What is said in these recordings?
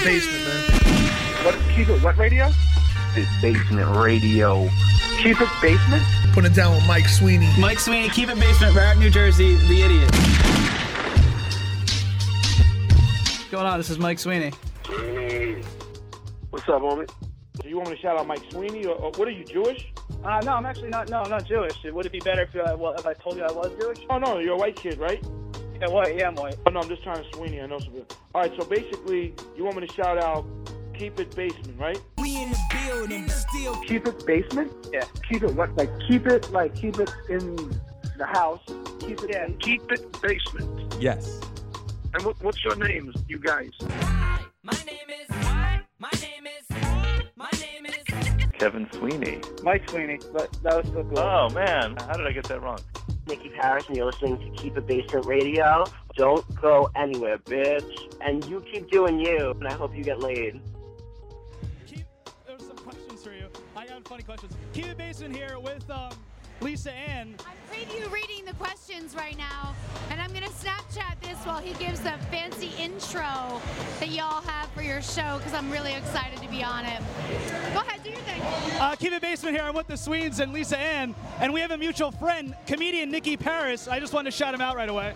it basement, man. What? Keep it what radio? It's Basement Radio. Keep it basement. Put it down with Mike Sweeney. Mike Sweeney, keep it basement, Barrett, New Jersey, the idiot. What's going on? This is Mike Sweeney. What's up, homie? Do you want me to shout out Mike Sweeney, or, or what are you Jewish? Uh, no, I'm actually not. No, I'm not Jewish. Would it be better if, uh, well, if I told you I was Jewish? Oh no, you're a white kid, right? Yeah, white. Yeah, I'm white. Oh no, I'm just trying to Sweeney. I know something. All right, so basically, you want me to shout out Keep It Basement, right? We in the building, still Keep It Basement? Yeah. Keep it what? Like keep it like keep it in the house. Keep it. Yeah. Keep it basement. Yes. And what, what's your names, you guys? My name is My name is My name is Kevin Sweeney. Mike Sweeney, but that was so cool. Oh man, how did I get that wrong? Nikki Paris, and you're listening to Keep It Basement Radio. Don't go anywhere, bitch. And you keep doing you, and I hope you get laid. Keep, there's some questions for you. I got funny questions. Keep it basement here with um, Lisa Ann. I'm preview reading the questions right now, and I'm gonna Snapchat this while he gives the fancy intro that y'all have for your show because I'm really excited to be on it. Go ahead, do your thing. Uh, keep it basement here. I'm with the Swedes and Lisa Ann, and we have a mutual friend, comedian Nikki Paris. I just wanted to shout him out right away.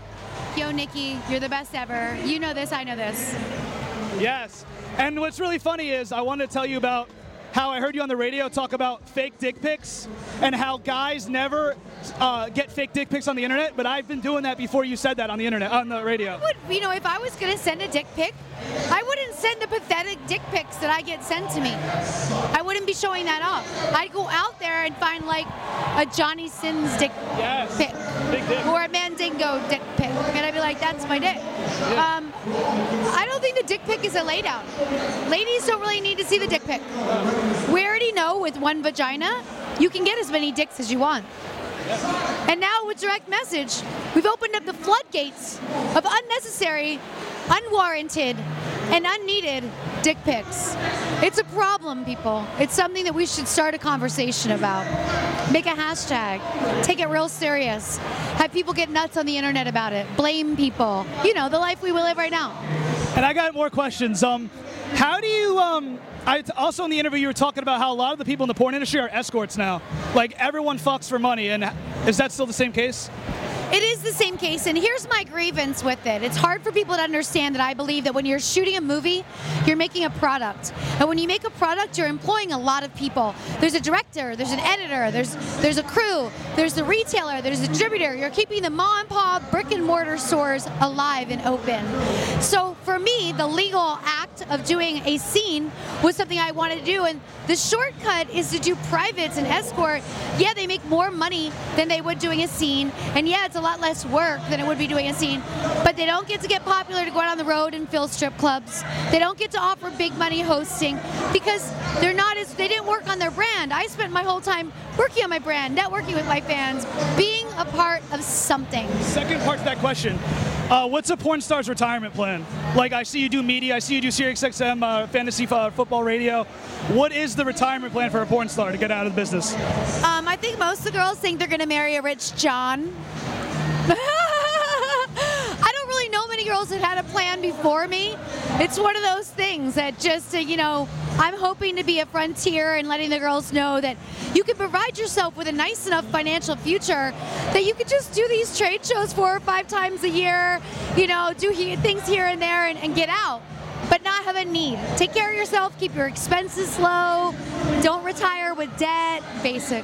Yo, Nikki, you're the best ever. You know this, I know this. Yes. And what's really funny is I wanted to tell you about how I heard you on the radio talk about fake dick pics and how guys never uh, get fake dick pics on the internet, but I've been doing that before you said that on the internet, on the radio. Would you know if I was gonna send a dick pic, I wouldn't send the pathetic dick pics that I get sent to me. I wouldn't be showing that off. I'd go out there and find like a Johnny Sins dick Yes. pic Big dick. Mandingo dick pic, and I'd be like, "That's my dick." Um, I don't think the dick pic is a laydown. Ladies don't really need to see the dick pic. We already know with one vagina, you can get as many dicks as you want. And now with direct message, we've opened up the floodgates of unnecessary, unwarranted, and unneeded dick pics. It's a problem, people. It's something that we should start a conversation about. Make a hashtag. Take it real serious. Have people get nuts on the internet about it. Blame people. You know, the life we will live right now. And I got more questions. Um, how do you? Um, I also in the interview you were talking about how a lot of the people in the porn industry are escorts now. Like everyone fucks for money, and is that still the same case? It is the same case, and here's my grievance with it. It's hard for people to understand that I believe that when you're shooting a movie, you're making a product. And when you make a product, you're employing a lot of people. There's a director, there's an editor, there's there's a crew, there's the retailer, there's a distributor. You're keeping the mom and pop brick and mortar stores alive and open. So for me, the legal act of doing a scene was something I wanted to do, and the shortcut is to do privates and escort. Yeah, they make more money than they would doing a scene, and yeah, it's a lot less work than it would be doing a scene. But they don't get to get popular to go out on the road and fill strip clubs. They don't get to offer big money hosting because they're not as they didn't work on their brand. I spent my whole time working on my brand, networking with my fans, being a part of something. Second part to that question. Uh, what's a porn star's retirement plan? Like, I see you do media, I see you do SiriusXM, uh, fantasy uh, football radio. What is the retirement plan for a porn star to get out of the business? Um, I think most of the girls think they're going to marry a rich John. I don't really know many girls that had a plan before me. It's one of those things that just, uh, you know, I'm hoping to be a frontier and letting the girls know that you can provide yourself with a nice enough financial future that you could just do these trade shows four or five times a year, you know, do he- things here and there and, and get out. But not have a need. Take care of yourself, keep your expenses low, don't retire with debt, basic.